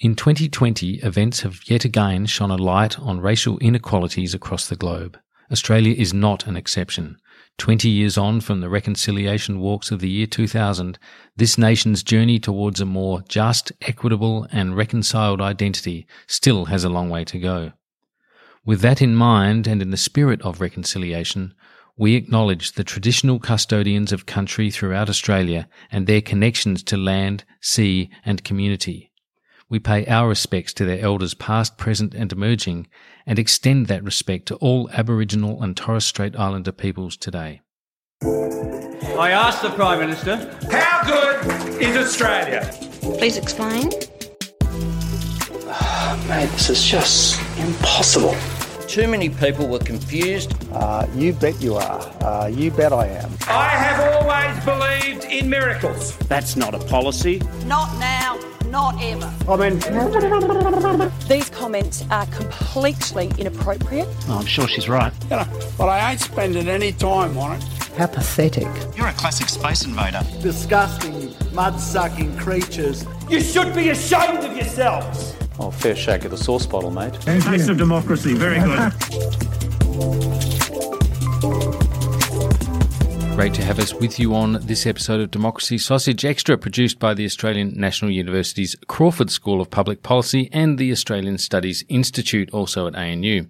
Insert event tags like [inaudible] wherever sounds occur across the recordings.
In 2020, events have yet again shone a light on racial inequalities across the globe. Australia is not an exception. 20 years on from the reconciliation walks of the year 2000, this nation's journey towards a more just, equitable, and reconciled identity still has a long way to go. With that in mind, and in the spirit of reconciliation, we acknowledge the traditional custodians of country throughout Australia and their connections to land, sea, and community. We pay our respects to their elders past, present, and emerging, and extend that respect to all Aboriginal and Torres Strait Islander peoples today. I asked the Prime Minister, how good is Australia? Please explain. Mate, this is just impossible. Too many people were confused. Uh, you bet you are. Uh, you bet I am. I have always believed in miracles. That's not a policy. Not now, not ever. I mean, These comments are completely inappropriate. Oh, I'm sure she's right. you know, but I ain't spending any time on it. How pathetic. You're a classic space invader. Disgusting, mud sucking creatures. You should be ashamed of yourselves. Oh, fair shake of the sauce bottle, mate. Taste of democracy, very good. [laughs] Great to have us with you on this episode of Democracy Sausage Extra, produced by the Australian National University's Crawford School of Public Policy and the Australian Studies Institute, also at ANU.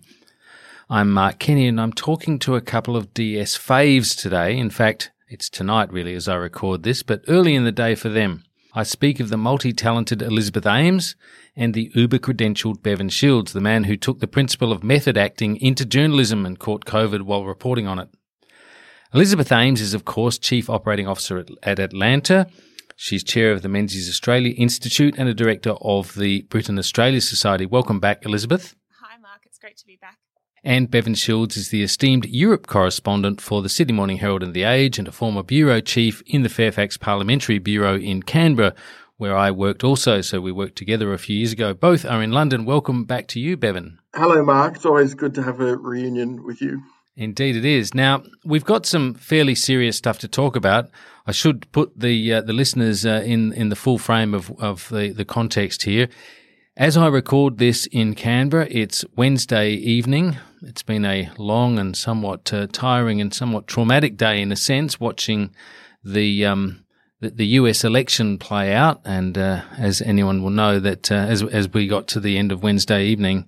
I'm Mark Kenny and I'm talking to a couple of DS faves today. In fact, it's tonight really as I record this, but early in the day for them. I speak of the multi-talented Elizabeth Ames and the uber-credentialed Bevan Shields, the man who took the principle of method acting into journalism and caught COVID while reporting on it. Elizabeth Ames is, of course, Chief Operating Officer at, at Atlanta. She's chair of the Menzies Australia Institute and a director of the Britain Australia Society. Welcome back, Elizabeth. Hi, Mark. It's great to be back. And Bevan Shields is the esteemed Europe correspondent for the Sydney Morning Herald and The Age and a former bureau chief in the Fairfax Parliamentary Bureau in Canberra, where I worked also. So we worked together a few years ago. Both are in London. Welcome back to you, Bevan. Hello, Mark. It's always good to have a reunion with you. Indeed, it is. Now we've got some fairly serious stuff to talk about. I should put the uh, the listeners uh, in in the full frame of of the the context here. As I record this in Canberra, it's Wednesday evening. It's been a long and somewhat uh, tiring and somewhat traumatic day in a sense, watching the um, the, the US election play out. And uh, as anyone will know, that uh, as as we got to the end of Wednesday evening,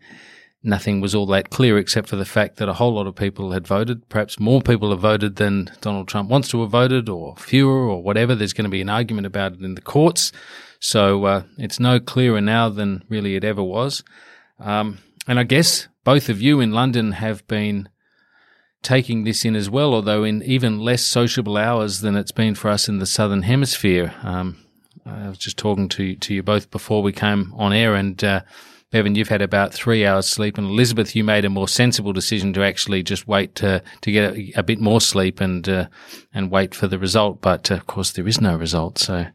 nothing was all that clear except for the fact that a whole lot of people had voted. Perhaps more people have voted than Donald Trump wants to have voted, or fewer, or whatever. There's going to be an argument about it in the courts. So uh, it's no clearer now than really it ever was. Um, and I guess both of you in London have been taking this in as well, although in even less sociable hours than it's been for us in the southern hemisphere. Um, I was just talking to to you both before we came on air, and uh, Bevan, you've had about three hours sleep, and Elizabeth, you made a more sensible decision to actually just wait to to get a, a bit more sleep and uh, and wait for the result. But uh, of course, there is no result, so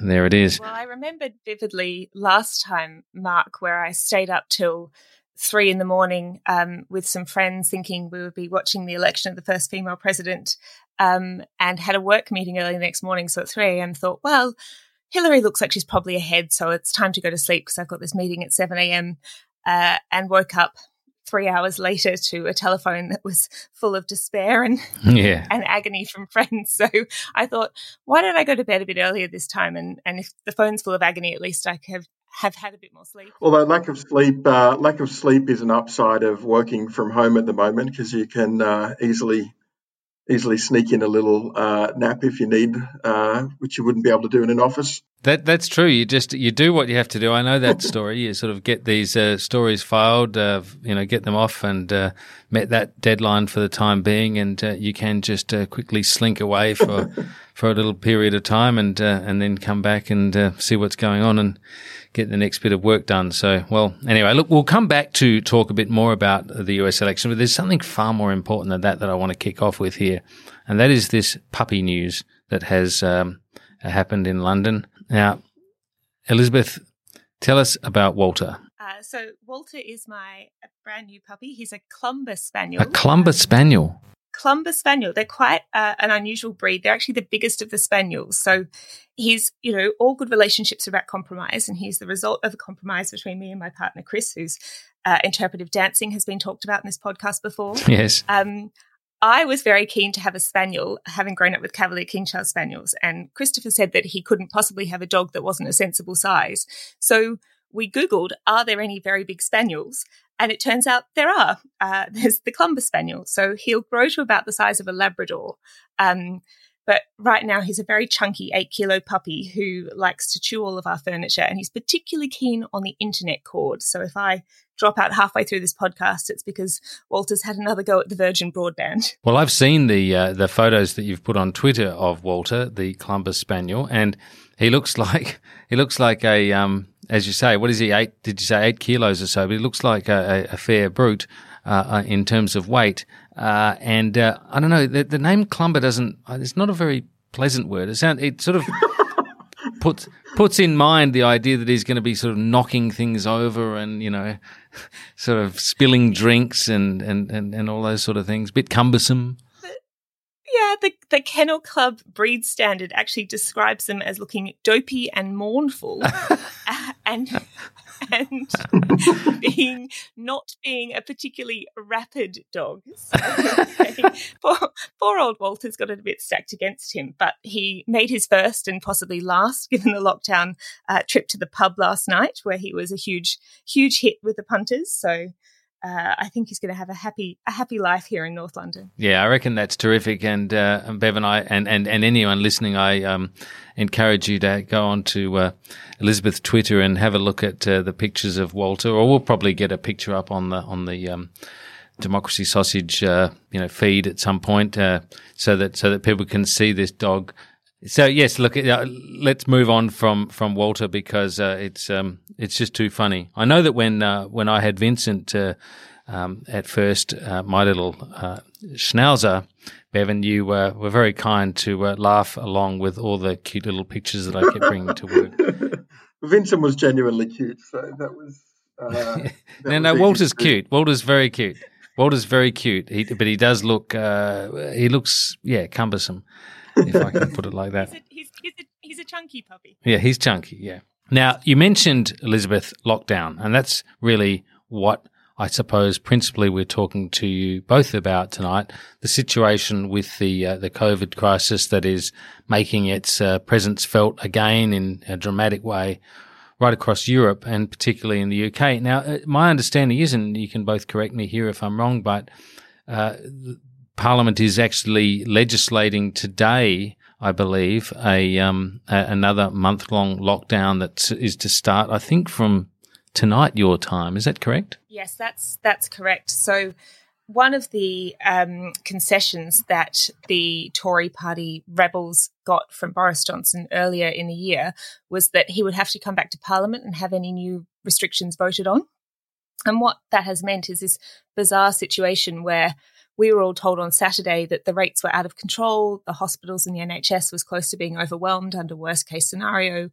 there it is. Well, I remembered vividly last time, Mark, where I stayed up till three in the morning um, with some friends, thinking we would be watching the election of the first female president, um, and had a work meeting early the next morning. So at three a.m., thought, well. Hillary looks like she's probably ahead, so it's time to go to sleep because I've got this meeting at 7 a.m. Uh, and woke up three hours later to a telephone that was full of despair and [laughs] Yeah. and agony from friends. [laughs] So I thought, why don't I go to bed a bit earlier this time? And and if the phone's full of agony, at least I have have had a bit more sleep. Although lack of sleep, uh, lack of sleep is an upside of working from home at the moment because you can uh, easily easily sneak in a little uh, nap if you need, uh, which you wouldn't be able to do in an office. That that's true. You just you do what you have to do. I know that [laughs] story. You sort of get these uh, stories filed, uh, you know, get them off, and uh, met that deadline for the time being, and uh, you can just uh, quickly slink away for [laughs] for a little period of time and uh, and then come back and uh, see what's going on and get the next bit of work done. So, well, anyway, look, we'll come back to talk a bit more about the US election, but there's something far more important than that that I want to kick off with here, and that is this puppy news that has um, happened in London. Now, Elizabeth, tell us about Walter. Uh, so Walter is my brand new puppy. He's a Clumber Spaniel. A Clumber Spaniel. Clumber Spaniel. They're quite uh, an unusual breed. They're actually the biggest of the Spaniels. So he's, you know, all good relationships are about compromise, and he's the result of a compromise between me and my partner Chris, whose uh, interpretive dancing has been talked about in this podcast before. [laughs] Yes. Um, I was very keen to have a spaniel, having grown up with Cavalier King Charles spaniels, and Christopher said that he couldn't possibly have a dog that wasn't a sensible size. So we Googled, are there any very big spaniels? And it turns out there are. Uh, [laughs] there's the Clumber Spaniel. So he'll grow to about the size of a Labrador. Um, but right now, he's a very chunky eight kilo puppy who likes to chew all of our furniture. And he's particularly keen on the internet cord. So if I drop out halfway through this podcast, it's because Walter's had another go at the Virgin broadband. [laughs] Well, I've seen the uh, the photos that you've put on Twitter of Walter, the Clumber Spaniel, and he looks [laughs] like he looks like a um, as you say, what is he? Eight? Did you say eight kilos or so? But he looks like a, a, fair brute uh, uh, in terms of weight. Uh, and uh, I don't know. The, the, name Clumber doesn't. Uh, it's not a very pleasant word. It sound. It sort of [laughs] puts puts in mind the idea that he's going to be sort of knocking things over and you know, [laughs] sort of spilling drinks and and and, and all those sort of things. Bit cumbersome. Yeah, the, the Kennel Club breed standard actually describes them as looking dopey and mournful, [laughs] uh, and and [laughs] being not being a particularly rapid dog. So, [laughs] poor, poor old Walter's got it a bit stacked against him, but he made his first and possibly last, given the lockdown uh, trip to the pub last night, where he was a huge, huge hit with the punters. So uh, I think he's going to have a happy a happy life here in North London. Yeah, I reckon that's terrific. And, uh, and Bev and I and, and, and anyone listening, I um, encourage you to go on to uh, Elizabeth's Twitter and have a look at uh, the pictures of Walter. Or we'll probably get a picture up on the on the um, Democracy Sausage uh, you know feed at some point, uh, so that so that people can see this dog. So yes, look, uh, let's move on from, from Walter because uh, it's um, it's just too funny. I know that when uh, when I had Vincent uh, um, at first, uh, my little uh, schnauzer, Bevan, you were very kind to laugh along with all the cute little pictures that I kept bringing to work. [laughs] Vincent was genuinely cute, so that was. [laughs] that no, no, Walter's cute. Walter's very cute. Walter's very cute, he, but he does look. he looks, yeah, cumbersome if I can put it like that. He's a, he's, he's, a, he's a chunky puppy. Yeah, he's chunky. Yeah. Now you mentioned Elizabeth lockdown, and that's really what I suppose principally we're talking to you both about tonight. The situation with the uh, the COVID crisis that is making its uh, presence felt again in a dramatic way right across Europe and particularly in the UK. Now, uh, my understanding is, and you can both correct me here if I'm wrong, but uh, Parliament is actually legislating today, I believe, a, um, a another month long lockdown that is to start. I think from tonight your time. Is that correct? Yes, that's that's correct. So one of the um, concessions that the Tory party rebels got from Boris Johnson earlier in the year was that he would have to come back to Parliament and have any new restrictions voted on. And what that has meant is this bizarre situation where we were all told on Saturday that the rates were out of control, the hospitals and the NHS was close to being overwhelmed under worst case scenario,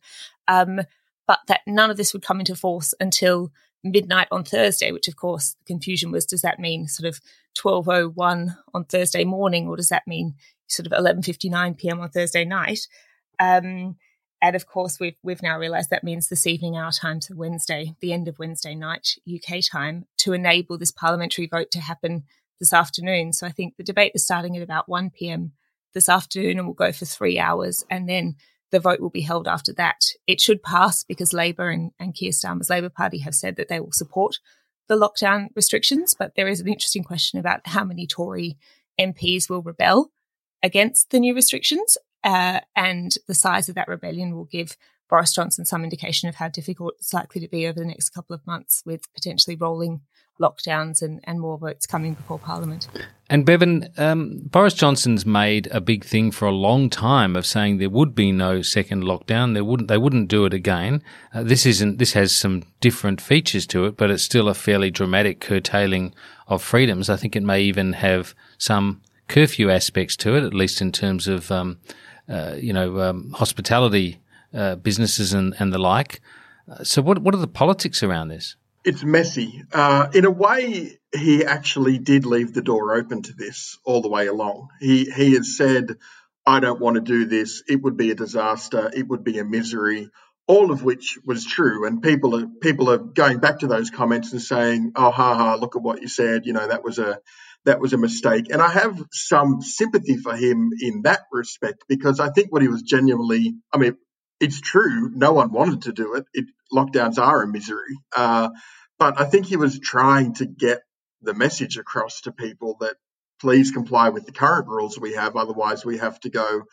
um, but that none of this would come into force until midnight on Thursday, which of course the confusion was does that mean sort of 1201 on Thursday morning or does that mean sort of 11:59 p.m. on Thursday night? Um, and of course, we've we've now realised that means this evening our time, so Wednesday, the end of Wednesday night UK time, to enable this parliamentary vote to happen this afternoon. So I think the debate is starting at about 1 p.m. this afternoon and will go for three hours. And then the vote will be held after that. It should pass because Labour and, and Keir Starmer's Labour Party have said that they will support the lockdown restrictions. But there is an interesting question about how many Tory MPs will rebel against the new restrictions. Uh, and the size of that rebellion will give Boris Johnson some indication of how difficult it's likely to be over the next couple of months with potentially rolling lockdowns and, and more votes coming before Parliament. And Bevan, um, Boris Johnson's made a big thing for a long time of saying there would be no second lockdown. There wouldn't. They wouldn't do it again. Uh, this isn't. This has some different features to it, but it's still a fairly dramatic curtailing of freedoms. I think it may even have some curfew aspects to it, at least in terms of um, uh, you know um, hospitality uh, businesses and, and the like. Uh, so, what what are the politics around this? It's messy. Uh, in a way, he actually did leave the door open to this all the way along. He he has said, "I don't want to do this. It would be a disaster. It would be a misery." All of which was true, and people are people are going back to those comments and saying, "Oh, ha ha! Look at what you said. You know that was a that was a mistake." And I have some sympathy for him in that respect because I think what he was genuinely, I mean, it's true. No one wanted to do it. it lockdowns are a misery. Uh, but I think he was trying to get the message across to people that please comply with the current rules we have. Otherwise, we have to go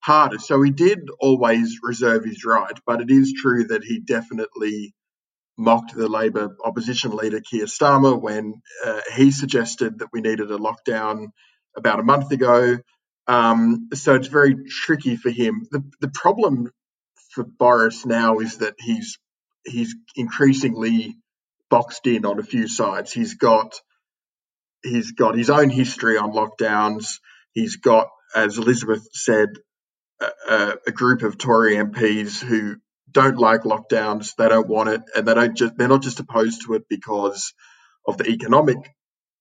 harder. So he did always reserve his right. But it is true that he definitely mocked the Labour opposition leader Keir Starmer when uh, he suggested that we needed a lockdown about a month ago. Um, so it's very tricky for him. The, the problem for Boris now is that he's he's increasingly boxed in on a few sides. He's got he's got his own history on lockdowns. He's got, as Elizabeth said, a, a, group of Tory MPs who don't like lockdowns. They don't want it, and they don't just they're not just opposed to it because of the economic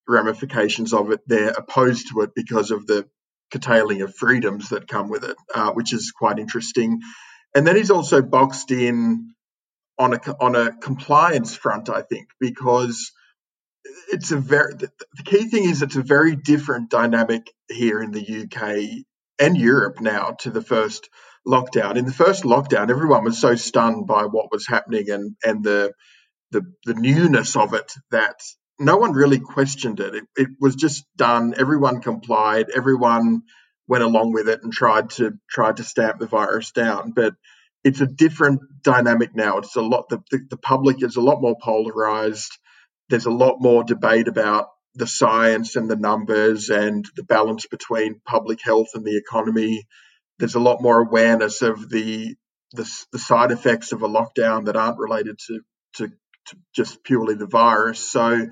ramifications of it. They're opposed to it because of the curtailing of freedoms that come with it, uh, which is quite interesting. And then he's also boxed in on a on a compliance front, I think, because it's a very the key thing is it's a very different dynamic here in the UK and Europe now to the first lockdown. In the first lockdown, everyone was so stunned by what was happening and and the the the newness of it that no one really questioned it. It, it was just done. Everyone complied. Everyone went along with it and tried to tried to stamp the virus down. But it's a different dynamic now. It's a lot. The, the, the public is a lot more polarized. There's a lot more debate about the science and the numbers and the balance between public health and the economy. There's a lot more awareness of the the, the side effects of a lockdown that aren't related to, to, to just purely the virus. So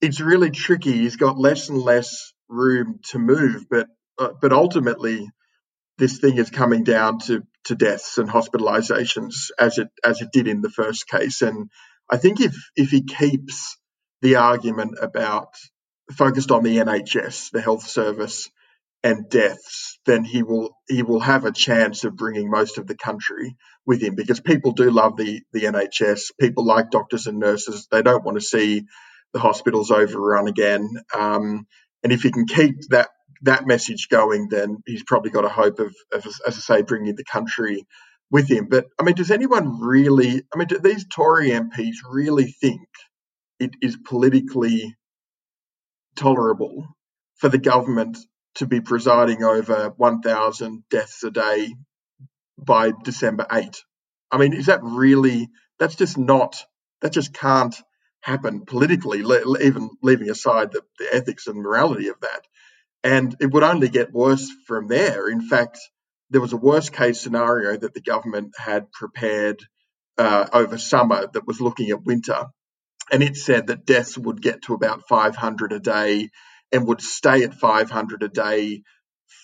it's really tricky. He's got less and less room to move, but uh, but ultimately this thing is coming down to, to deaths and hospitalizations as it as it did in the first case. And I think if if he keeps the argument about focused on the NHS, the health service, and deaths, then he will he will have a chance of bringing most of the country with him because people do love the the NHS. People like doctors and nurses. They don't want to see the hospitals overrun again. Um, and if he can keep that that message going, then he's probably got a hope of, of, as I say, bringing the country with him. But I mean, does anyone really? I mean, do these Tory MPs really think it is politically tolerable for the government to be presiding over 1,000 deaths a day by December 8? I mean, is that really? That's just not. That just can't happen politically, even leaving aside the, the ethics and morality of that. And it would only get worse from there. In fact, there was a worst case scenario that the government had prepared uh, over summer that was looking at winter. And it said that deaths would get to about 500 a day and would stay at 500 a day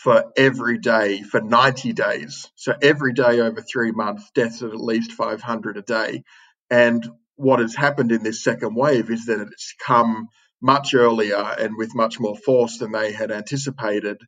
for every day for 90 days. So every day over three months, deaths at at least 500 a day. And what has happened in this second wave is that it's come much earlier and with much more force than they had anticipated.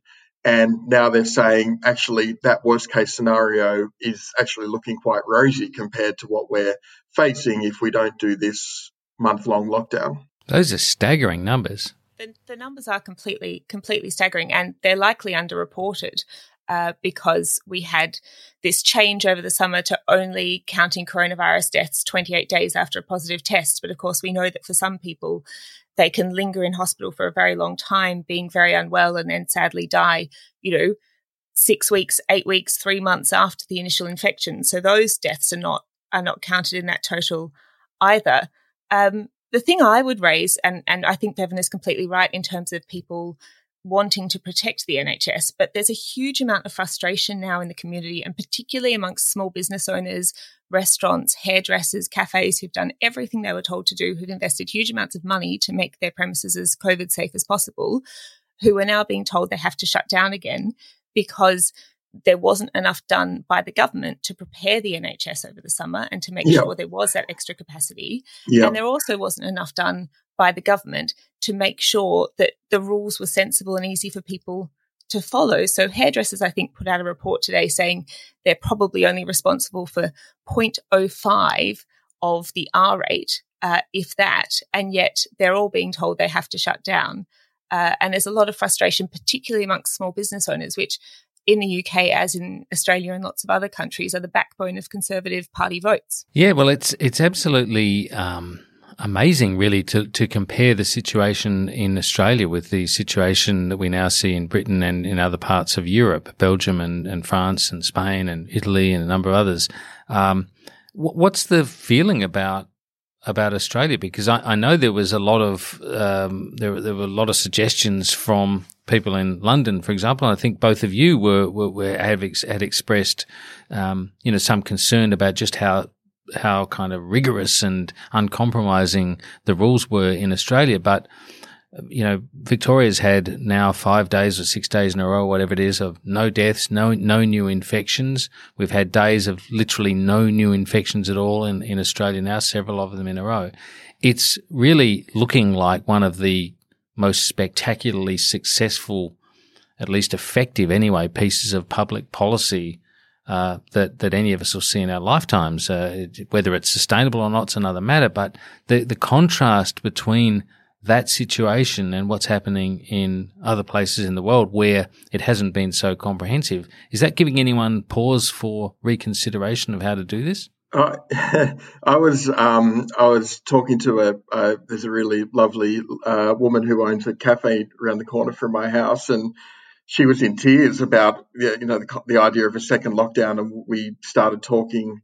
And now they're saying actually that worst case scenario is actually looking quite rosy compared to what we're facing if we don't do this month long lockdown. Those are staggering numbers. The, the numbers are completely completely staggering and they're likely underreported. Uh, because we had this change over the summer to only counting coronavirus deaths 28 days after a positive test. But of course, we know that for some people, they can linger in hospital for a very long time, being very unwell, and then sadly die, you know, six weeks, eight weeks, three months after the initial infection. So those deaths are not are not counted in that total either. Um, the thing I would raise, and, and I think Bevan is completely right in terms of people wanting to protect the NHS, but there's a huge amount of frustration now in the community, and particularly amongst small business owners, restaurants, hairdressers, cafes who've done everything they were told to do, who've invested huge amounts of money to make their premises as COVID safe as possible, who are now being told they have to shut down again because there wasn't enough done by the government to prepare the NHS over the summer and to make sure there was that extra capacity. And there also wasn't enough done by the government to make sure that the rules were sensible and easy for people to follow. So hairdressers, I think, put out a report today saying they're probably only responsible for 0.05 of the R rate, uh, if that, and yet they're all being told they have to shut down. Uh, and there's a lot of frustration, particularly amongst small business owners, which in the UK, as in Australia and lots of other countries, are the backbone of Conservative Party votes. Yeah, well, it's it's absolutely um, amazing, really, to to compare the situation in Australia with the situation that we now see in Britain and in other parts of Europe, Belgium and, and France and Spain and Italy and a number of others. Um, what's the feeling about about Australia because I, I, know there was a lot of um, there, there were a lot of suggestions from people in London, for example. I think both of you were, were, were have ex, had expressed um, you know some concern about just how how kind of rigorous and uncompromising the rules were in Australia, but you know, Victoria's had now five days or six days in a row, whatever it is, of no deaths, no no new infections. We've had days of literally no new infections at all in, in Australia now, several of them in a row. It's really looking like one of the most spectacularly successful, at least effective anyway, pieces of public policy uh, that that any of us will see in our lifetimes. Uh, whether it's sustainable or not is another matter. But the the contrast between that situation and what's happening in other places in the world where it hasn't been so comprehensive. Is that giving anyone pause for reconsideration of how to do this? Uh, [laughs] I was um, I was talking to a, a there's a really lovely uh, woman who owns a cafe around the corner from my house, and she was in tears about you know the, the idea of a second lockdown, and we started talking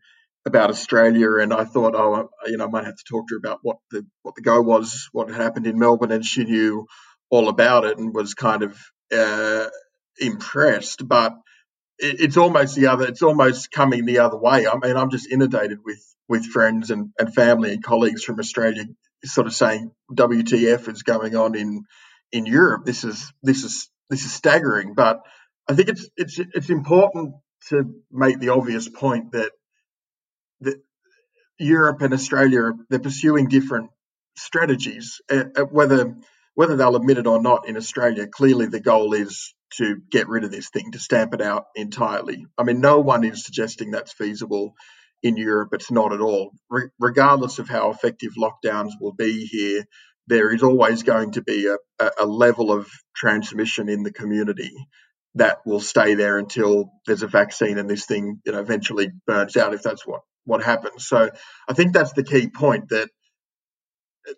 about Australia, and I thought, oh, you know, I might have to talk to her about what the what the go was, what had happened in Melbourne, and she knew all about it and was kind of uh, impressed. But it, it's almost the other, it's almost coming the other way. I mean, I'm just inundated with with friends and, and family and colleagues from Australia, sort of saying, "WTF is going on in in Europe? This is this is this is staggering." But I think it's it's it's important to make the obvious point that the, Europe and Australia they're pursuing different strategies. Uh, uh, whether whether they'll admit it or not in Australia, clearly the goal is to get rid of this thing, to stamp it out entirely. I mean, no one is suggesting that's feasible in Europe. It's not at all. Re- regardless of how effective lockdowns will be here, there is always going to be a, a level of transmission in the community that will stay there until there's a vaccine and this thing you know eventually burns out if that's what what happens. So I think that's the key point that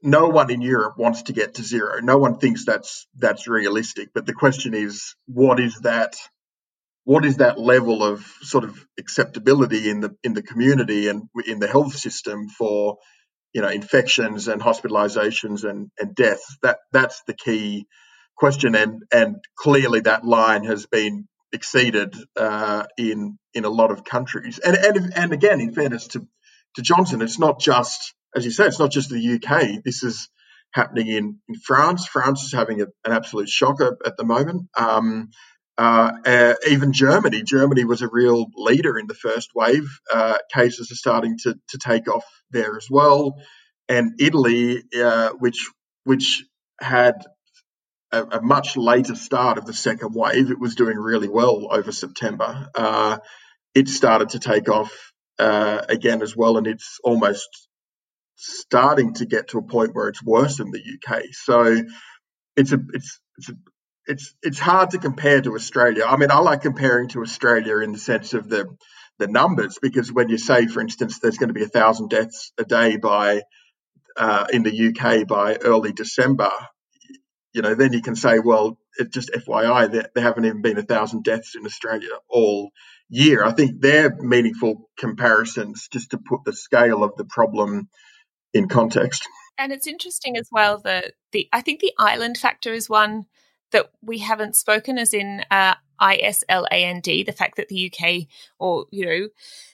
no one in Europe wants to get to zero. No one thinks that's that's realistic. But the question is, what is that? What is that level of sort of acceptability in the in the community and in the health system for you know infections and hospitalizations and and deaths? That that's the key question. And and clearly that line has been exceeded uh, in in a lot of countries. And and and again, in fairness to to Johnson, it's not just as you say, it's not just the UK. This is happening in in France. France is having a, an absolute shocker at the moment. Um, uh, uh, even Germany. Germany was a real leader in the first wave. Uh, cases are starting to to take off there as well. And Italy, uh, which which had a, a, much later start of the second wave. It was doing really well over September. Uh, it started to take off again as well, and it's almost starting to get to a point where it's worse than the UK. So it's a it's it's a, it's it's hard to compare to Australia. I mean, I like comparing to Australia in the sense of the the numbers because when you say, for instance, there's going to be a thousand deaths a day by uh, in the UK by early December, you know, then you can say, well, it just FYI, there, there haven't even been a thousand deaths in Australia all year. I think they're meaningful comparisons just to put the scale of the problem in context. And it's interesting as well that the I think the island factor is one that we haven't spoken as in uh, ISLAND, the fact that the UK or you know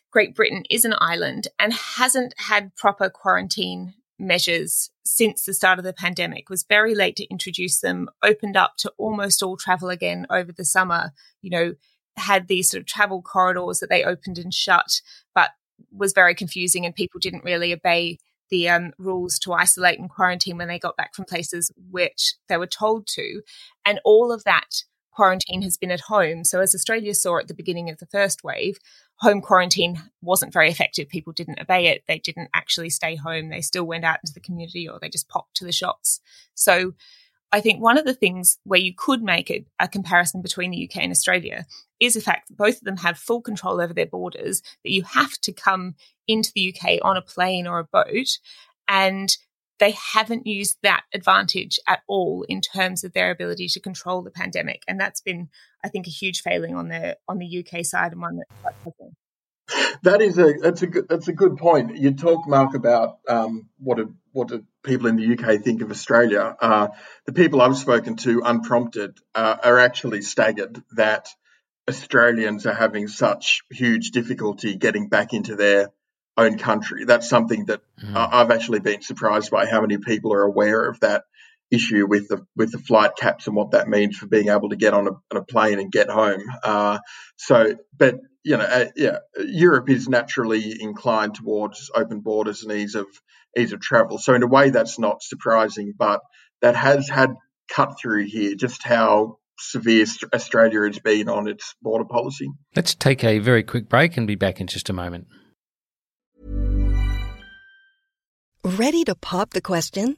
Great Britain is an island and hasn't had proper quarantine measures since the start of the pandemic. Was very late to introduce them opened up to almost all travel again over the summer you know had these sort of travel corridors that they opened and shut but was very confusing and people didn't really obey the um, rules to isolate and quarantine when they got back from places which they were told to. And all of that quarantine has been at home. So, as Australia saw at the beginning of the first wave, home quarantine wasn't very effective. People didn't obey it. They didn't actually stay home. They still went out into the community or they just popped to the shops. So, I think one of the things where you could make a, a comparison between the UK and Australia is the fact that both of them have full control over their borders, that you have to come into the UK on a plane or a boat. And they haven't used that advantage at all in terms of their ability to control the pandemic. And that's been, I think, a huge failing on the on the UK side and one that's quite. That is a that's a that's a good point. You talk, Mark, about um, what a, what do people in the UK think of Australia. Uh, the people I've spoken to, unprompted, uh, are actually staggered that Australians are having such huge difficulty getting back into their own country. That's something that mm. I've actually been surprised by how many people are aware of that issue with the with the flight caps and what that means for being able to get on a, on a plane and get home. Uh, so, but you know, uh, yeah, Europe is naturally inclined towards open borders and ease of ease of travel. So in a way, that's not surprising, but that has had cut through here. Just how severe Australia has been on its border policy. Let's take a very quick break and be back in just a moment. Ready to pop the question?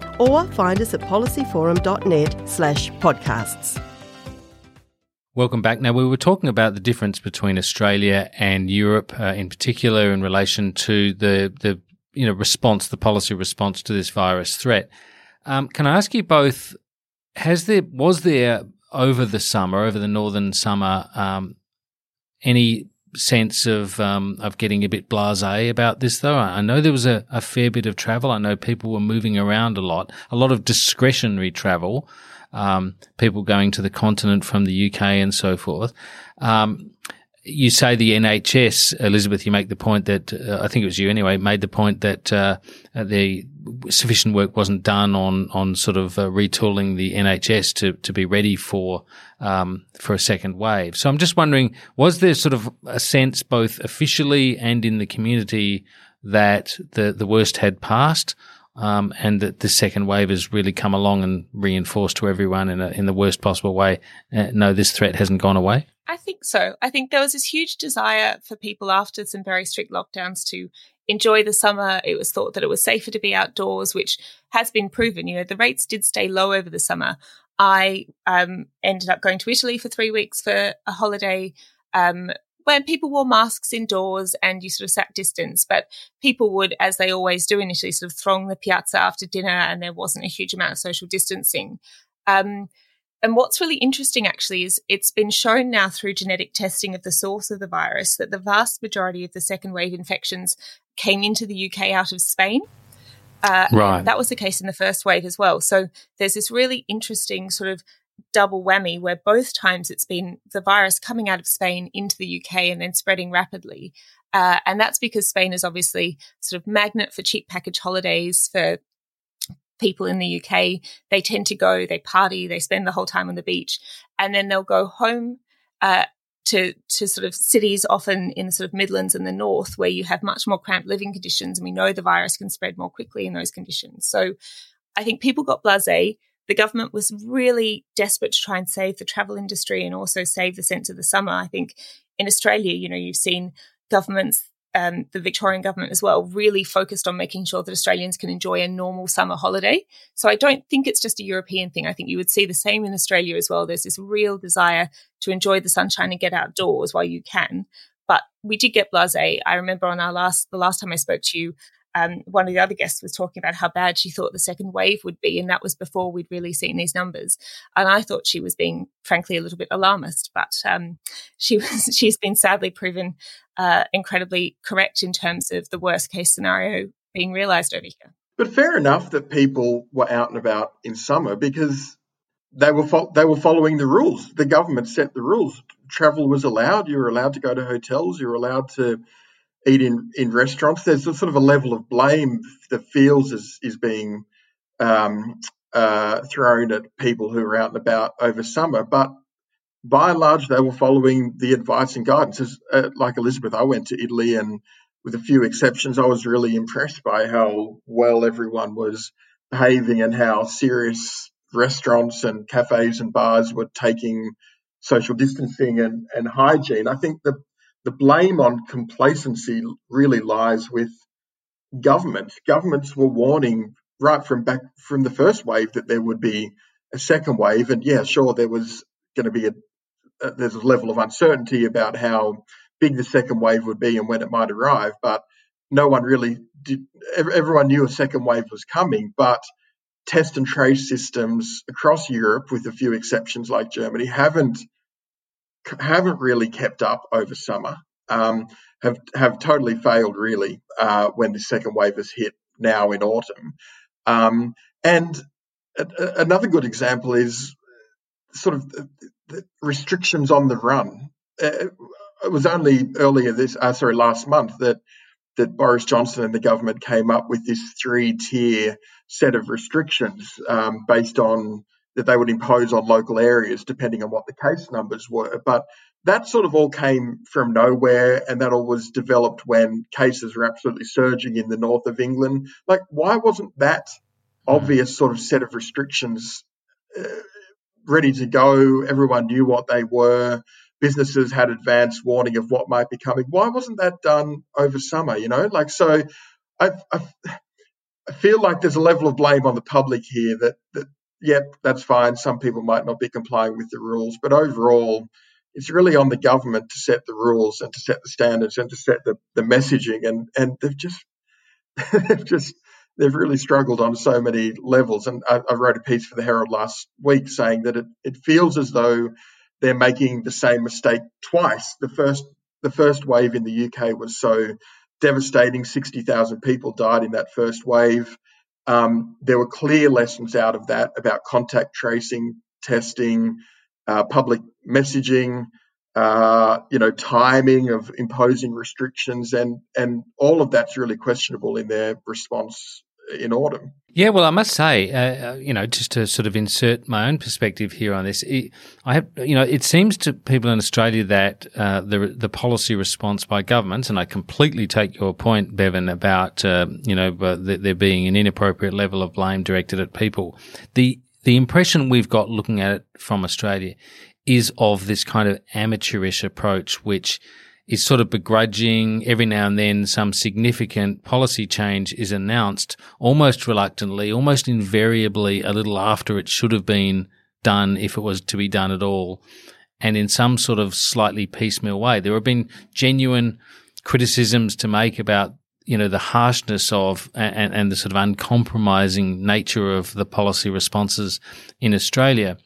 Or find us at policyforum.net slash podcasts. Welcome back. Now, we were talking about the difference between Australia and Europe, uh, in particular, in relation to the, the you know response, the policy response to this virus threat. Um, can I ask you both? Has there was there over the summer, over the northern summer, um, any sense of um, of getting a bit blasé about this though. I know there was a, a, fair bit of travel. I know people were moving around a lot, a lot of discretionary travel, um, people going to the continent from the UK and so forth. Um, you say the NHS, Elizabeth, you make the point that, uh, I think it was you anyway, made the point that, uh, the sufficient work wasn't done on, on sort of uh, retooling the NHS to, to be ready for, um, for a second wave. So I'm just wondering, was there sort of a sense both officially and in the community that the, the worst had passed? Um, and that the second wave has really come along and reinforced to everyone in, a, in the worst possible way. Uh, no, this threat hasn't gone away. I think so. I think there was this huge desire for people after some very strict lockdowns to enjoy the summer. It was thought that it was safer to be outdoors, which has been proven. You know, the rates did stay low over the summer. I um, ended up going to Italy for three weeks for a holiday. Um, when people wore masks indoors and you sort of sat distance, but people would, as they always do initially, sort of throng the piazza after dinner and there wasn't a huge amount of social distancing. Um, and what's really interesting actually is it's been shown now through genetic testing of the source of the virus that the vast majority of the second wave infections came into the UK out of Spain. Uh, right. That was the case in the first wave as well. So there's this really interesting sort of double whammy where both times it's been the virus coming out of Spain into the UK and then spreading rapidly. Uh, and that's because Spain is obviously sort of magnet for cheap package holidays for people in the UK, they tend to go, they party, they spend the whole time on the beach, and then they'll go home uh, to to sort of cities, often in the sort of Midlands and the North, where you have much more cramped living conditions, and we know the virus can spread more quickly in those conditions. So, I think people got blasé. The government was really desperate to try and save the travel industry and also save the sense of the summer. I think in Australia, you know, you've seen governments um, the Victorian government as well, really focused on making sure that Australians can enjoy a normal summer holiday. So I don't think it's just a European thing. I think you would see the same in Australia as well. There's this real desire to enjoy the sunshine and get outdoors while you can. But we did get blasé. I remember on our last, the last time I spoke to you, um, one of the other guests was talking about how bad she thought the second wave would be, and that was before we'd really seen these numbers. And I thought she was being, frankly, a little bit alarmist, but um, [laughs] she was. She's been sadly proven uh, incredibly correct in terms of the worst case scenario being realised over here. But fair enough that people were out and about in summer because they were fo- they were following the rules. The government set the rules. Travel was allowed. You were allowed to go to hotels. You were allowed to eat in, in restaurants. There's a sort of a level of blame that feels is, is being um, uh, thrown at people who are out and about over summer. But by and large, they were following the advice and guidance. Uh, like Elizabeth, I went to Italy, and with a few exceptions, I was really impressed by how well everyone was behaving and how serious restaurants and cafes and bars were taking social distancing and, and hygiene. I think the the blame on complacency really lies with governments. Governments were warning right from back from the first wave that there would be a second wave, and yeah, sure, there was going to be a, a there's a level of uncertainty about how big the second wave would be and when it might arrive, but no one really did. Everyone knew a second wave was coming, but test and trace systems across Europe, with a few exceptions like Germany, haven't haven't really kept up over summer. Um, have have totally failed really uh, when the second wave has hit now in autumn. Um, and a, a, another good example is sort of the, the restrictions on the run. Uh, it was only earlier this, uh, sorry, last month that that Boris Johnson and the government came up with this three tier set of restrictions um, based on that they would impose on local areas depending on what the case numbers were. But that sort of all came from nowhere and that all was developed when cases were absolutely surging in the north of England. Like, why wasn't that hmm. obvious sort of set of restrictions uh, ready to go? Everyone knew what they were. Businesses had advance warning of what might be coming. Why wasn't that done over summer? You know, like, so I, I, I feel like there's a level of blame on the public here that, that yep, that's fine. Some people might not be complying with the rules, but overall, it's really on the government to set the rules and to set the standards and to set the, the messaging. And, and they've just, they've [laughs] just, they've really struggled on so many levels. And I, I, wrote a piece for the Herald last week saying that it, it feels as though they're making the same mistake twice. The first, the first wave in the UK was so devastating. 60,000 people died in that first wave. Um, there were clear lessons out of that about contact tracing, testing, uh, public messaging, uh, you know, timing of imposing restrictions, and and all of that's really questionable in their response in autumn. Yeah, well, I must say, uh, uh, you know, just to sort of insert my own perspective here on this, it, I have, you know, it seems to people in Australia that uh, the the policy response by governments, and I completely take your point, Bevan, about uh, you know uh, there being an inappropriate level of blame directed at people. The the impression we've got looking at it from Australia is of this kind of amateurish approach, which is sort of begrudging. Every now and then, some significant policy change is announced almost reluctantly, almost invariably a little after it should have been done if it was to be done at all. And in some sort of slightly piecemeal way, there have been genuine criticisms to make about you know the harshness of and, and the sort of uncompromising nature of the policy responses in Australia.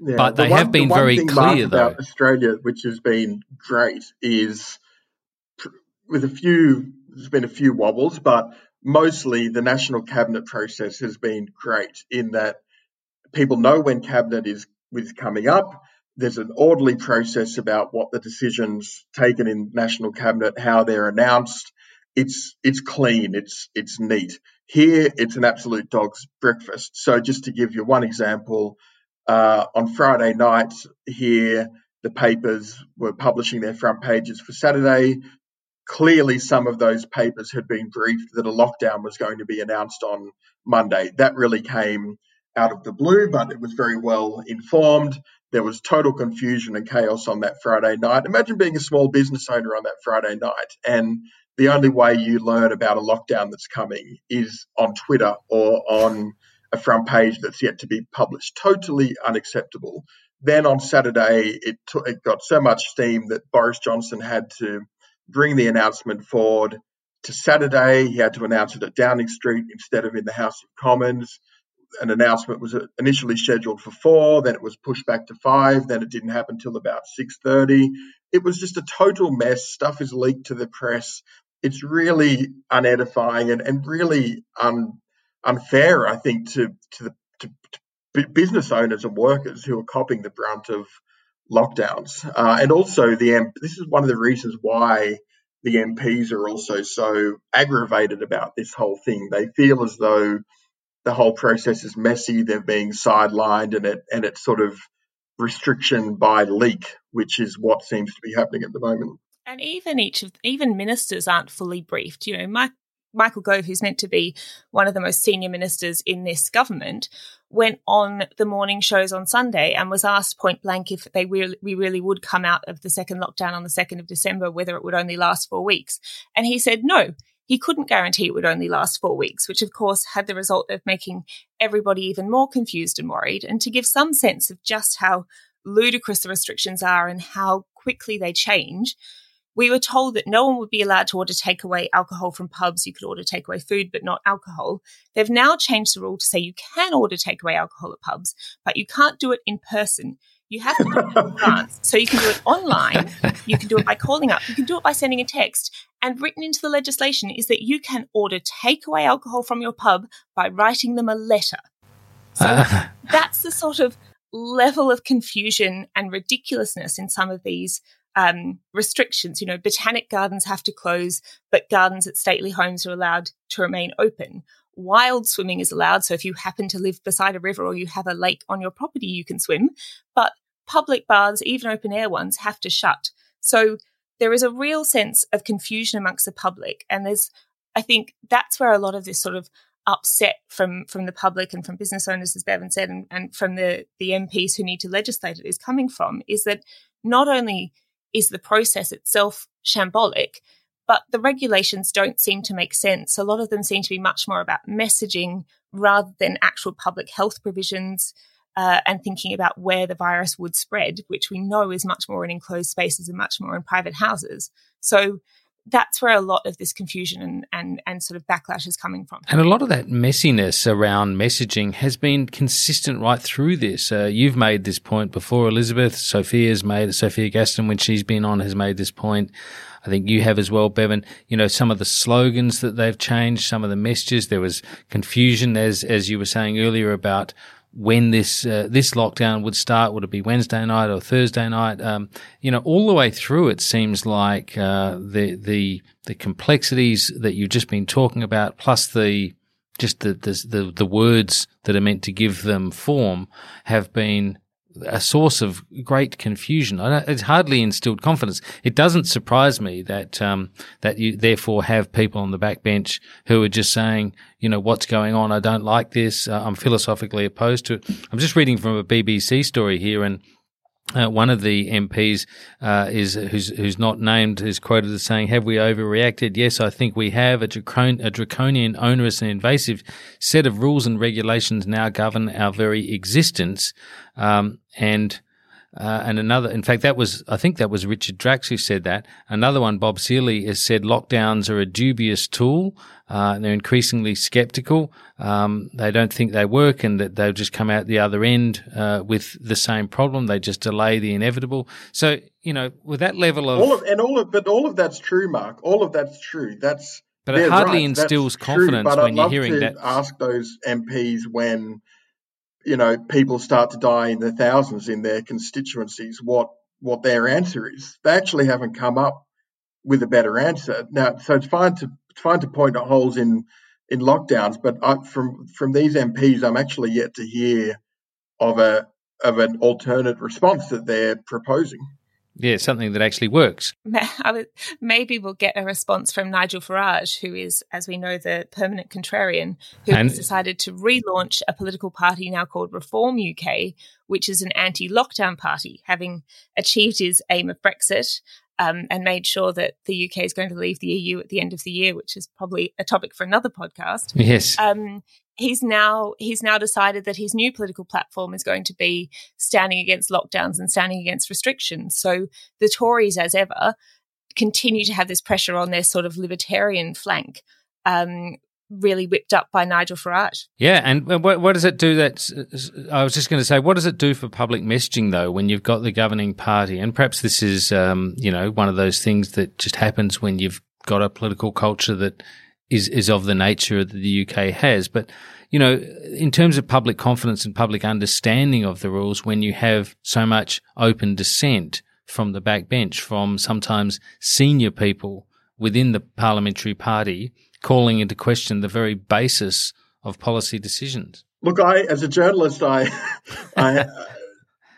Yeah, but they the one, have been the very clear, though. About Australia, which has been great, is with a few. There's been a few wobbles, but mostly the national cabinet process has been great in that people know when cabinet is is coming up. There's an orderly process about what the decisions taken in national cabinet, how they're announced. It's it's clean. It's it's neat. Here, it's an absolute dog's breakfast. So, just to give you one example, uh, on Friday night here, the papers were publishing their front pages for Saturday. Clearly, some of those papers had been briefed that a lockdown was going to be announced on Monday. That really came out of the blue, but it was very well informed. There was total confusion and chaos on that Friday night. Imagine being a small business owner on that Friday night and the only way you learn about a lockdown that's coming is on Twitter or on a front page that's yet to be published. Totally unacceptable. Then on Saturday, it, t- it got so much steam that Boris Johnson had to bring the announcement forward to Saturday. He had to announce it at Downing Street instead of in the House of Commons. An announcement was initially scheduled for four, then it was pushed back to five, then it didn't happen until about six thirty. It was just a total mess. Stuff is leaked to the press it's really unedifying and, and really un, unfair, I think, to to the to, to business owners and workers who are copying the brunt of lockdowns. Uh, and also, the this is one of the reasons why the MPs are also so aggravated about this whole thing. They feel as though the whole process is messy. They're being sidelined, and it and it's sort of restriction by leak, which is what seems to be happening at the moment. And even each of even ministers aren't fully briefed. You know, Mike, Michael Gove, who's meant to be one of the most senior ministers in this government, went on the morning shows on Sunday and was asked point blank if they really, we really would come out of the second lockdown on the 2nd of December, whether it would only last four weeks. And he said no. He couldn't guarantee it would only last four weeks, which of course had the result of making everybody even more confused and worried. And to give some sense of just how ludicrous the restrictions are and how quickly they change, we were told that no one would be allowed to order takeaway alcohol from pubs. You could order takeaway food, but not alcohol. They've now changed the rule to say you can order takeaway alcohol at pubs, but you can't do it in person. You have to do it in advance. So you can do it online. You can do it by calling up. You can do it by sending a text. And written into the legislation is that you can order takeaway alcohol from your pub by writing them a letter. So uh. that's the sort of level of confusion and ridiculousness in some of these um, restrictions. You know, botanic gardens have to close, but gardens at stately homes are allowed to remain open. Wild swimming is allowed. So if you happen to live beside a river or you have a lake on your property, you can swim. But public baths, even open air ones, have to shut. So there is a real sense of confusion amongst the public. And there's, I think that's where a lot of this sort of upset from from the public and from business owners, as Bevan said, and, and from the the MPs who need to legislate it is coming from is that not only is the process itself shambolic, but the regulations don't seem to make sense. A lot of them seem to be much more about messaging rather than actual public health provisions uh, and thinking about where the virus would spread, which we know is much more in enclosed spaces and much more in private houses. So that's where a lot of this confusion and, and, and sort of backlash is coming from. And a lot of that messiness around messaging has been consistent right through this. Uh, you've made this point before, Elizabeth. Sophia's made. Sophia Gaston, when she's been on, has made this point. I think you have as well, Bevan. You know, some of the slogans that they've changed, some of the messages. There was confusion, as as you were saying earlier, about when this uh, this lockdown would start. Would it be Wednesday night or Thursday night? Um, you know, all the way through, it seems like uh, the the the complexities that you've just been talking about, plus the just the, the the the words that are meant to give them form, have been a source of great confusion. it's hardly instilled confidence. It doesn't surprise me that um, that you therefore have people on the backbench who are just saying, you know, what's going on? I don't like this. Uh, I'm philosophically opposed to it. I'm just reading from a BBC story here, and uh, one of the MPs uh, is who's who's not named is quoted as saying, "Have we overreacted? Yes, I think we have. A, dracon- a draconian, onerous, and invasive set of rules and regulations now govern our very existence." Um, and uh, and another, in fact, that was, I think that was Richard Drax who said that. Another one, Bob Seely, has said lockdowns are a dubious tool. Uh, they're increasingly skeptical. Um, they don't think they work and that they'll just come out the other end uh, with the same problem. They just delay the inevitable. So, you know, with that level of. All of and all of, but all of that's true, Mark. All of that's true. That's. But it hardly right. instills that's confidence true, when you're hearing that. Ask those MPs when you know, people start to die in the thousands in their constituencies, what what their answer is. They actually haven't come up with a better answer. Now, so it's fine to it's fine to point at holes in in lockdowns. But I, from from these MPs, I'm actually yet to hear of a of an alternate response that they're proposing. Yeah, something that actually works. [laughs] Maybe we'll get a response from Nigel Farage, who is, as we know, the permanent contrarian, who and has decided to relaunch a political party now called Reform UK, which is an anti lockdown party, having achieved his aim of Brexit. Um, and made sure that the UK is going to leave the EU at the end of the year, which is probably a topic for another podcast. Yes. Um, he's now he's now decided that his new political platform is going to be standing against lockdowns and standing against restrictions. So the Tories, as ever, continue to have this pressure on their sort of libertarian flank. Um, really whipped up by Nigel Farage. Yeah, and what, what does it do? That I was just going to say, what does it do for public messaging though when you've got the governing party? And perhaps this is, um, you know, one of those things that just happens when you've got a political culture that is is of the nature that the UK has. But you know, in terms of public confidence and public understanding of the rules, when you have so much open dissent from the backbench, from sometimes senior people within the parliamentary party calling into question the very basis of policy decisions. Look, I, as a journalist, I, [laughs] I,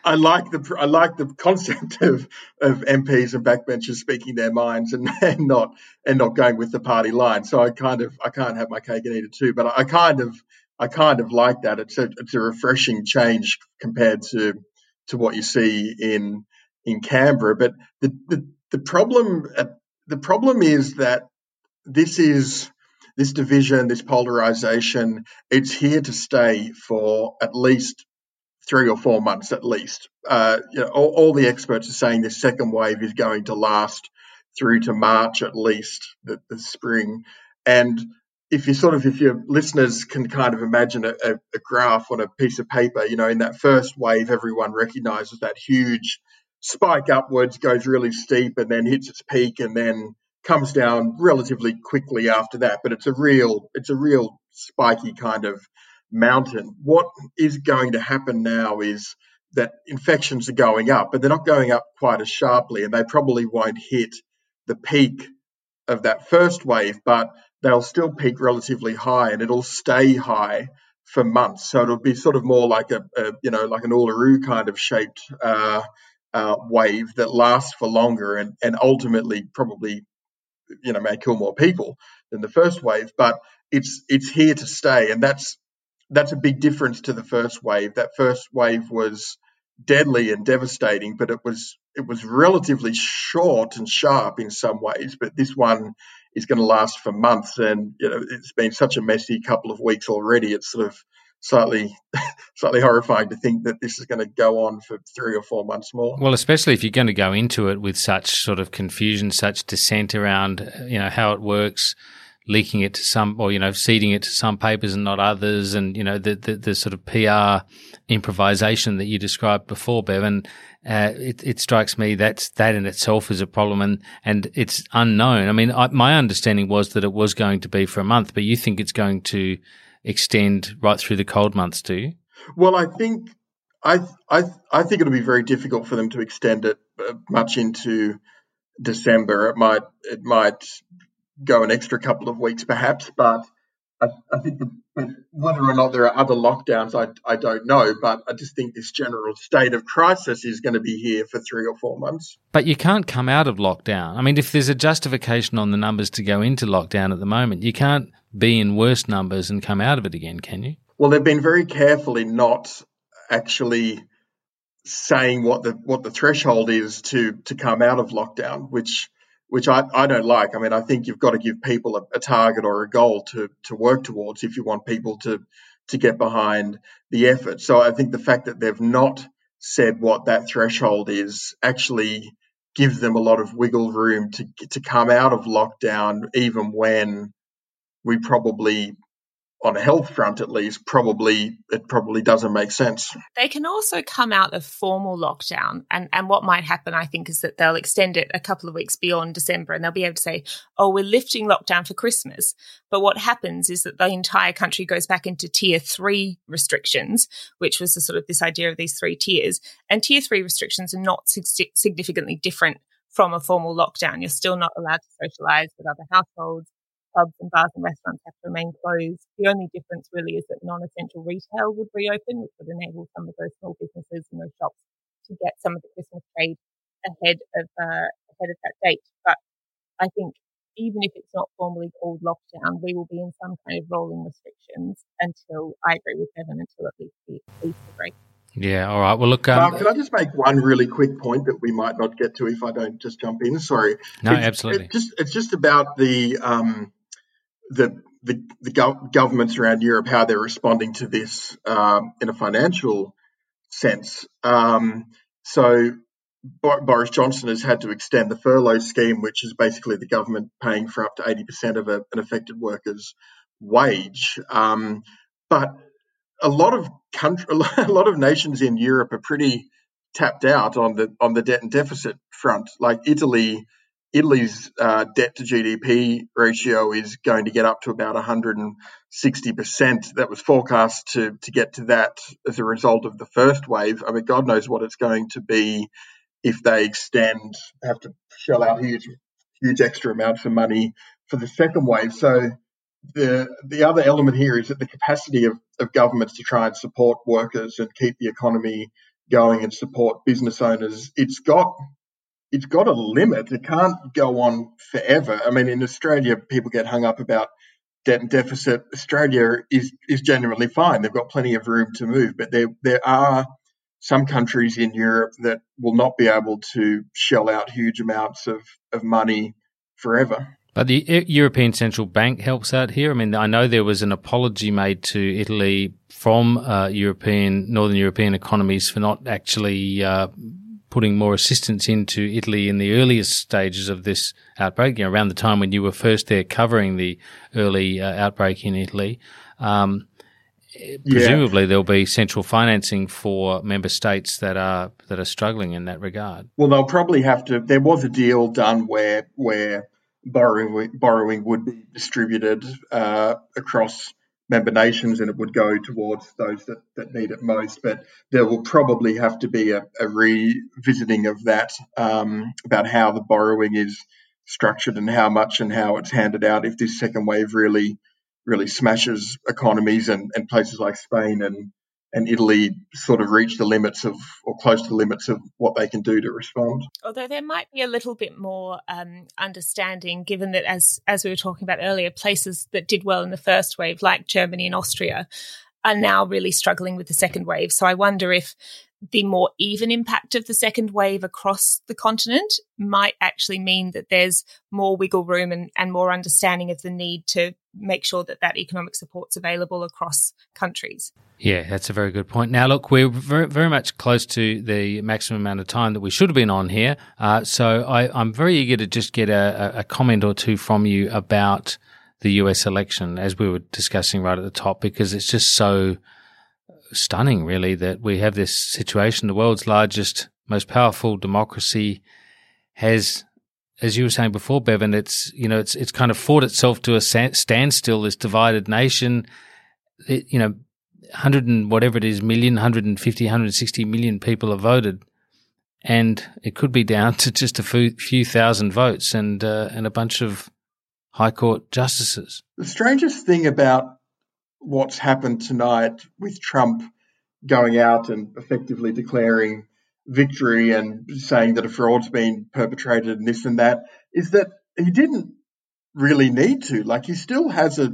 I like the I like the concept [laughs] of of MPs and backbenchers speaking their minds and, [laughs] and not and not going with the party line. So I kind of I can't have my cake and eat it too. But I kind of I kind of like that. It's a it's a refreshing change compared to to what you see in in Canberra. But the the, the problem uh, the problem is that this is this division, this polarization, it's here to stay for at least three or four months at least. Uh, you know, all, all, the experts are saying this second wave is going to last through to March at least, the, the spring. And if you sort of, if your listeners can kind of imagine a, a, a, graph on a piece of paper, you know, in that first wave, everyone recognizes that huge spike upwards, goes really steep, and then hits its peak, and then comes down relatively quickly after that. But it's a real, it's a real spiky kind of mountain. What is going to happen now is that infections are going up, but they're not going up quite as sharply, and they probably won't hit the peak of that first wave, but they'll still peak relatively high, and it'll stay high for months. So it'll be sort of more like a, a you know like an Uluru kind of shaped uh, uh, wave that lasts for longer, and and ultimately probably you know may kill more people than the first wave, but it's it's here to stay, and that's that's a big difference to the first wave. That first wave was deadly and devastating, but it was it was relatively short and sharp in some ways. But this one is going to last for months, and you know it's been such a messy couple of weeks already. It's sort of slightly [laughs] slightly horrifying to think that this is going to go on for three or four months more. Well, especially if you're going to go into it with such sort of confusion, such dissent around you know how it works leaking it to some, or you know, seeding it to some papers and not others, and you know, the the, the sort of PR improvisation that you described before, Bevan. Uh, it, it strikes me that that in itself is a problem, and and it's unknown. I mean, I, my understanding was that it was going to be for a month, but you think it's going to extend right through the cold months, do you? Well, I think I I I think it'll be very difficult for them to extend it uh, much into December. It might it might go an extra couple of weeks perhaps, but I, I think the, whether or not there are other lockdowns, I, I don't know. But I just think this general state of crisis is going to be here for three or four months. But you can't come out of lockdown. I mean, if there's a justification on the numbers to go into lockdown at the moment, you can't be in worse numbers and come out of it again, can you? Well, they've been very careful in not actually saying what the what the threshold is to to come out of lockdown, which which I, I don't like. I mean, I think you've got to give people a, a, target or a goal to to work towards if you want people to to get behind the effort. So I think the fact that they've not said what that threshold is actually gives them a lot of wiggle room to to come out of lockdown, even when we probably on a health front at least probably it probably doesn't make sense. They can also come out of formal lockdown and and what might happen i think is that they'll extend it a couple of weeks beyond december and they'll be able to say oh we're lifting lockdown for christmas. But what happens is that the entire country goes back into tier 3 restrictions which was the sort of this idea of these three tiers. And tier 3 restrictions are not significantly different from a formal lockdown. You're still not allowed to socialize with other households pubs and bars and restaurants have to remain closed. The only difference really is that non-essential retail would reopen, which would enable some of those small businesses and those shops to get some of the Christmas trade ahead of uh, ahead of that date. But I think even if it's not formally called lockdown, we will be in some kind of rolling restrictions until I agree with Bevan until at least the Easter break. Yeah, all right. Well, look. Um, Mark, can I just make one really quick point that we might not get to if I don't just jump in? Sorry. No, it's, absolutely. It's just, it's just about the um, the the, the go- governments around Europe how they're responding to this um, in a financial sense. Um, so Boris Johnson has had to extend the furlough scheme, which is basically the government paying for up to 80% of a, an affected worker's wage. Um, but a lot of country, [laughs] a lot of nations in Europe are pretty tapped out on the on the debt and deficit front. Like Italy, Italy's uh, debt to GDP ratio is going to get up to about 160 percent. That was forecast to to get to that as a result of the first wave. I mean, God knows what it's going to be if they extend, have to shell out huge huge extra amounts of money for the second wave. So the the other element here is that the capacity of, of governments to try and support workers and keep the economy going and support business owners, it's got it's got a limit. It can't go on forever. I mean, in Australia, people get hung up about debt and deficit. Australia is is generally fine. They've got plenty of room to move, but there there are some countries in Europe that will not be able to shell out huge amounts of, of money forever. But the European Central Bank helps out here. I mean, I know there was an apology made to Italy from uh, European, Northern European economies for not actually uh, putting more assistance into Italy in the earliest stages of this outbreak, you know, around the time when you were first there covering the early uh, outbreak in Italy. Um, presumably yeah. there'll be central financing for member states that are that are struggling in that regard. Well, they'll probably have to. There was a deal done where where borrowing borrowing would be distributed uh, across member nations and it would go towards those that, that need it most. But there will probably have to be a, a revisiting of that um, about how the borrowing is structured and how much and how it's handed out if this second wave really really smashes economies and, and places like Spain and and Italy sort of reach the limits of, or close to the limits of what they can do to respond. Although there might be a little bit more um, understanding, given that as as we were talking about earlier, places that did well in the first wave, like Germany and Austria, are now really struggling with the second wave. So I wonder if the more even impact of the second wave across the continent might actually mean that there's more wiggle room and, and more understanding of the need to make sure that that economic support's available across countries. Yeah, that's a very good point. Now, look, we're very, very much close to the maximum amount of time that we should have been on here. Uh, so I, am very eager to just get a, a comment or two from you about the US election, as we were discussing right at the top, because it's just so stunning, really, that we have this situation. The world's largest, most powerful democracy has, as you were saying before, Bevan, it's you know it's it's kind of fought itself to a standstill. This divided nation, it, you know, hundred and whatever it is, million, 150, 160 million people have voted, and it could be down [laughs] to just a few, few thousand votes and uh, and a bunch of high court justices. The strangest thing about what's happened tonight with Trump going out and effectively declaring victory and saying that a fraud's been perpetrated and this and that is that he didn't really need to. Like he still has a,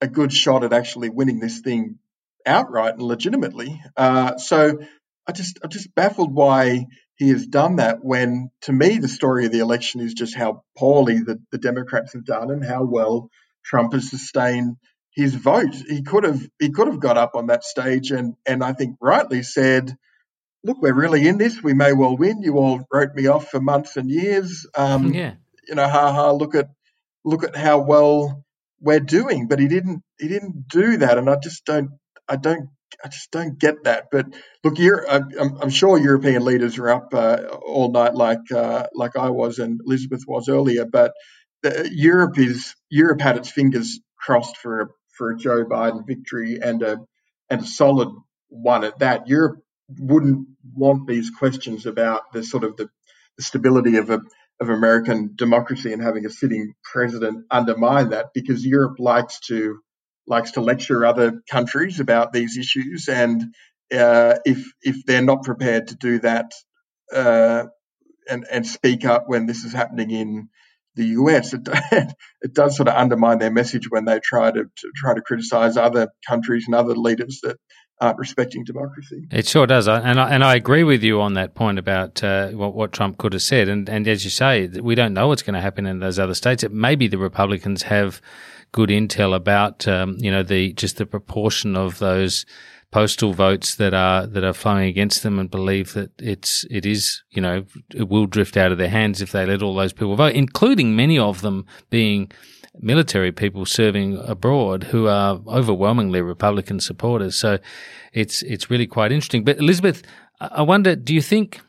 a good shot at actually winning this thing outright and legitimately. Uh, so I just I'm just baffled why he has done that when to me the story of the election is just how poorly the, the Democrats have done and how well Trump has sustained his vote. He could have he could have got up on that stage and and I think rightly said, "Look, we're really in this. We may well win. You all wrote me off for months and years. Um, [laughs] yeah, you know, ha ha. Look at look at how well we're doing." But he didn't he didn't do that, and I just don't I don't I just don't get that. But look, I'm, I'm, sure European leaders are up uh, all night like uh, like I was and Elizabeth was earlier. But the, Europe is Europe had its fingers crossed for a for a Joe Biden victory and a and a solid one at that. Europe wouldn't want these questions about the sort of the, the stability of a of American democracy and having a sitting president undermine that because Europe likes to likes to lecture other countries about these issues, and uh, if if they're not prepared to do that uh, and and speak up when this is happening in the US, it, [laughs] it does sort of undermine their message when they try to, to try to criticize other countries and other leaders that respecting democracy. It sure does, and I, and I agree with you on that point about uh, what, what Trump could have said. And and as you say, we don't know what's going to happen in those other states. It maybe the Republicans have good intel about um, you know the just the proportion of those postal votes that are that are flowing against them and believe that it's it is you know it will drift out of their hands if they let all those people vote, including many of them being military people serving abroad who are overwhelmingly Republican supporters. So it's it's really quite interesting. But Elizabeth, I wonder, do you think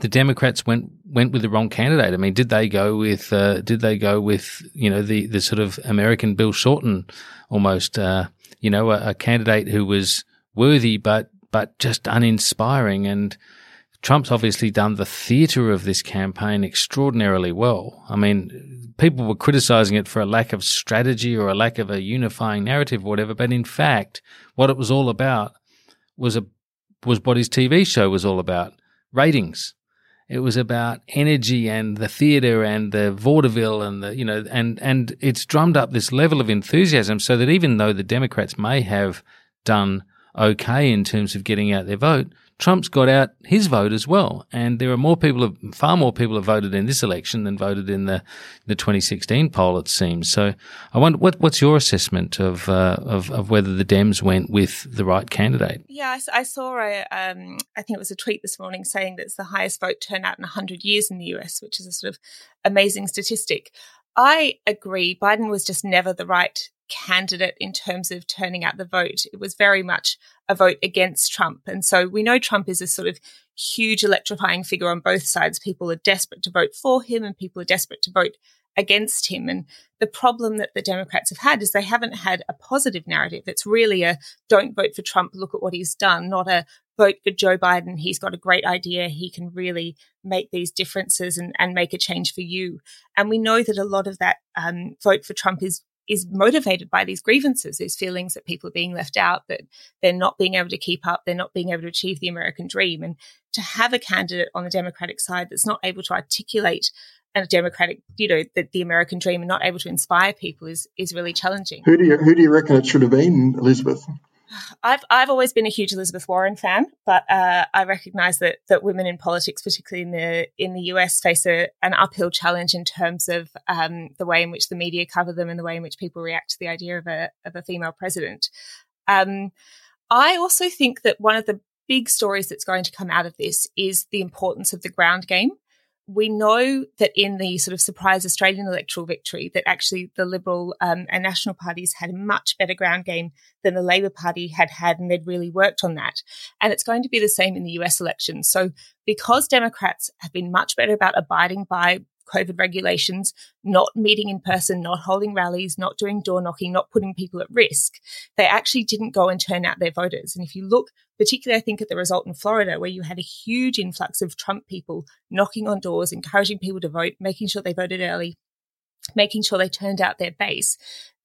the Democrats went went with the wrong candidate? I mean, did they go with uh, did they go with you know the the sort of American Bill Shorten almost? Uh, you know, a, a candidate who was worthy but but just uninspiring. And Trump's obviously done the theatre of this campaign extraordinarily well. I mean, people were criticizing it for a lack of strategy or a lack of a unifying narrative or whatever, but in fact, what it was all about was a was what his TV show was all about ratings. It was about energy and the theatre and the vaudeville and the you know and and it's drummed up this level of enthusiasm so that even though the Democrats may have done okay in terms of getting out their vote, Trump's got out his vote as well, and there are more people, far more people have voted in this election than voted in the the 2016 poll. It seems. So, I wonder what what's your assessment of uh, of, of whether the Dems went with the right candidate? Yeah, I, I saw a, um, I think it was a tweet this morning saying that it's the highest vote turnout in 100 years in the US, which is a sort of amazing statistic. I agree. Biden was just never the right candidate in terms of turning out the vote. It was very much a vote against Trump. And so we know Trump is a sort of huge electrifying figure on both sides. People are desperate to vote for him and people are desperate to vote against him. And the problem that the Democrats have had is they haven't had a positive narrative. It's really a don't vote for Trump, look at what he's done, not a vote for Joe Biden. He's got a great idea. He can really make these differences and, and make a change for you. And we know that a lot of that um, vote for Trump is is motivated by these grievances, these feelings that people are being left out, that they're not being able to keep up, they're not being able to achieve the American dream. And to have a candidate on the Democratic side that's not able to articulate a democratic, you know, the, the American dream and not able to inspire people is is really challenging. Who do you who do you reckon it should have been, Elizabeth? I've I've always been a huge Elizabeth Warren fan, but uh, I recognise that that women in politics, particularly in the in the US, face a, an uphill challenge in terms of um, the way in which the media cover them and the way in which people react to the idea of a of a female president. Um, I also think that one of the big stories that's going to come out of this is the importance of the ground game we know that in the sort of surprise Australian electoral victory, that actually the Liberal um, and National parties had a much better ground game than the Labor Party had had, and they'd really worked on that. And it's going to be the same in the US election. So, because Democrats have been much better about abiding by COVID regulations, not meeting in person, not holding rallies, not doing door knocking, not putting people at risk, they actually didn't go and turn out their voters. And if you look, particularly I think at the result in Florida, where you had a huge influx of Trump people knocking on doors, encouraging people to vote, making sure they voted early, making sure they turned out their base.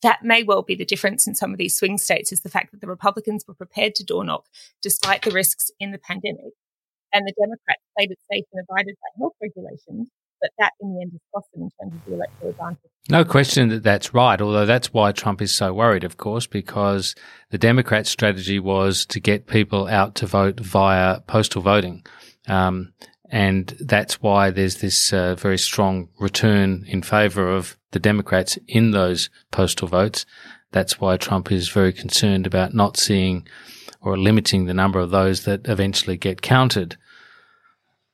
That may well be the difference in some of these swing states is the fact that the Republicans were prepared to door knock despite the risks in the pandemic. And the Democrats played it safe and abided by health regulations but that in the end is cost them in terms of the electoral advantage. No question that that's right, although that's why Trump is so worried, of course, because the Democrats' strategy was to get people out to vote via postal voting. Um, and that's why there's this uh, very strong return in favor of the Democrats in those postal votes. That's why Trump is very concerned about not seeing or limiting the number of those that eventually get counted.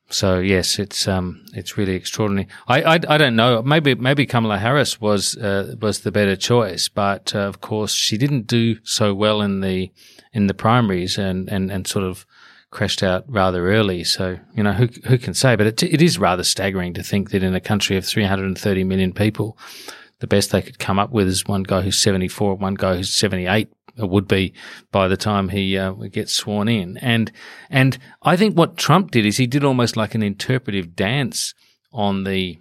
So yes, it's um, it's really extraordinary. I, I, I don't know. Maybe maybe Kamala Harris was uh, was the better choice, but uh, of course she didn't do so well in the in the primaries and, and, and sort of crashed out rather early. So you know who who can say? But it it is rather staggering to think that in a country of 330 million people, the best they could come up with is one guy who's 74, one guy who's 78 would be by the time he uh, gets sworn in. And and I think what Trump did is he did almost like an interpretive dance on the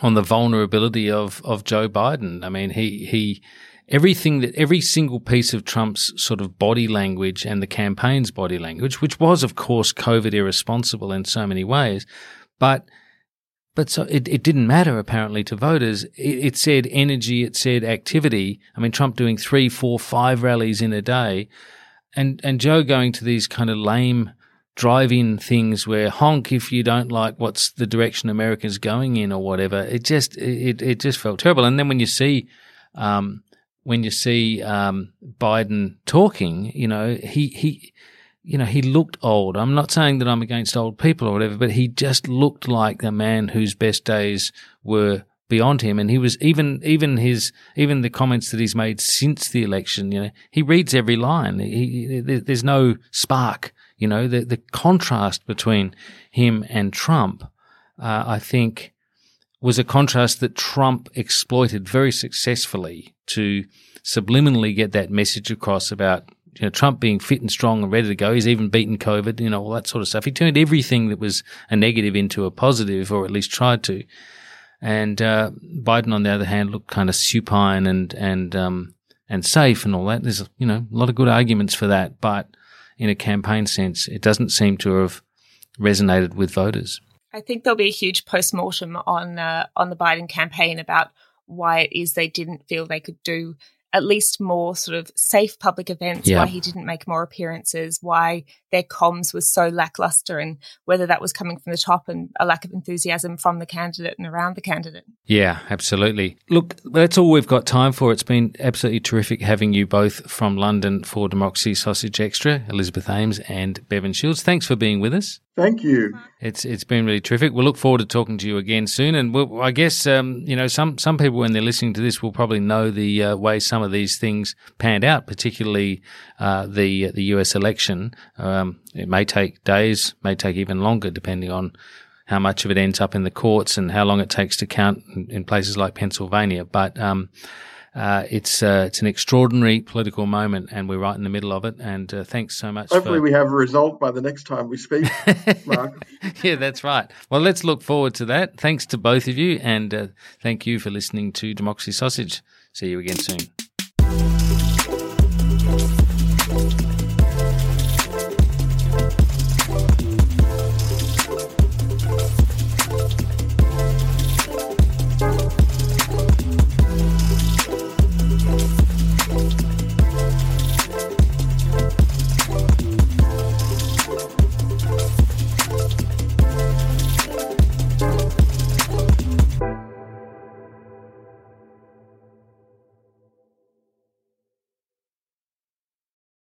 on the vulnerability of of Joe Biden. I mean, he he everything that every single piece of Trump's sort of body language and the campaign's body language, which was of course COVID irresponsible in so many ways, but but so it, it didn't matter apparently to voters. It, it said energy, it said activity. I mean, Trump doing three, four, five rallies in a day, and and Joe going to these kind of lame drive-in things where honk if you don't like what's the direction America's going in or whatever. It just it it just felt terrible. And then when you see um, when you see um, Biden talking, you know he he you know, he looked old. I'm not saying that I'm against old people or whatever, but he just looked like a man whose best days were beyond him. And he was even, even his, even the comments that he's made since the election, you know, he reads every line. He, there's no spark, you know, the, the contrast between him and Trump, uh, I think was a contrast that Trump exploited very successfully to subliminally get that message across about you know, Trump being fit and strong and ready to go. He's even beaten COVID, you know, all that sort of stuff. He turned everything that was a negative into a positive, or at least tried to. And uh, Biden, on the other hand, looked kind of supine and and um, and safe and all that. There's you know a lot of good arguments for that, but in a campaign sense, it doesn't seem to have resonated with voters. I think there'll be a huge post-mortem on uh, on the Biden campaign about why it is they didn't feel they could do at least more sort of safe public events, yeah. why he didn't make more appearances, why their comms was so lackluster, and whether that was coming from the top and a lack of enthusiasm from the candidate and around the candidate. Yeah, absolutely. Look, that's all we've got time for. It's been absolutely terrific having you both from London for Democracy Sausage Extra, Elizabeth Ames and Bevan Shields. Thanks for being with us. Thank you. It's it's been really terrific. We'll look forward to talking to you again soon. And we'll, I guess um, you know some some people when they're listening to this will probably know the uh, way some of these things panned out, particularly uh, the the U.S. election. Um, it may take days, may take even longer, depending on how much of it ends up in the courts and how long it takes to count in, in places like Pennsylvania. But um, uh, it's uh, it's an extraordinary political moment, and we're right in the middle of it. And uh, thanks so much. Hopefully, for... we have a result by the next time we speak, [laughs] Mark. yeah, that's right. Well, let's look forward to that. Thanks to both of you, and uh, thank you for listening to Democracy Sausage. See you again soon.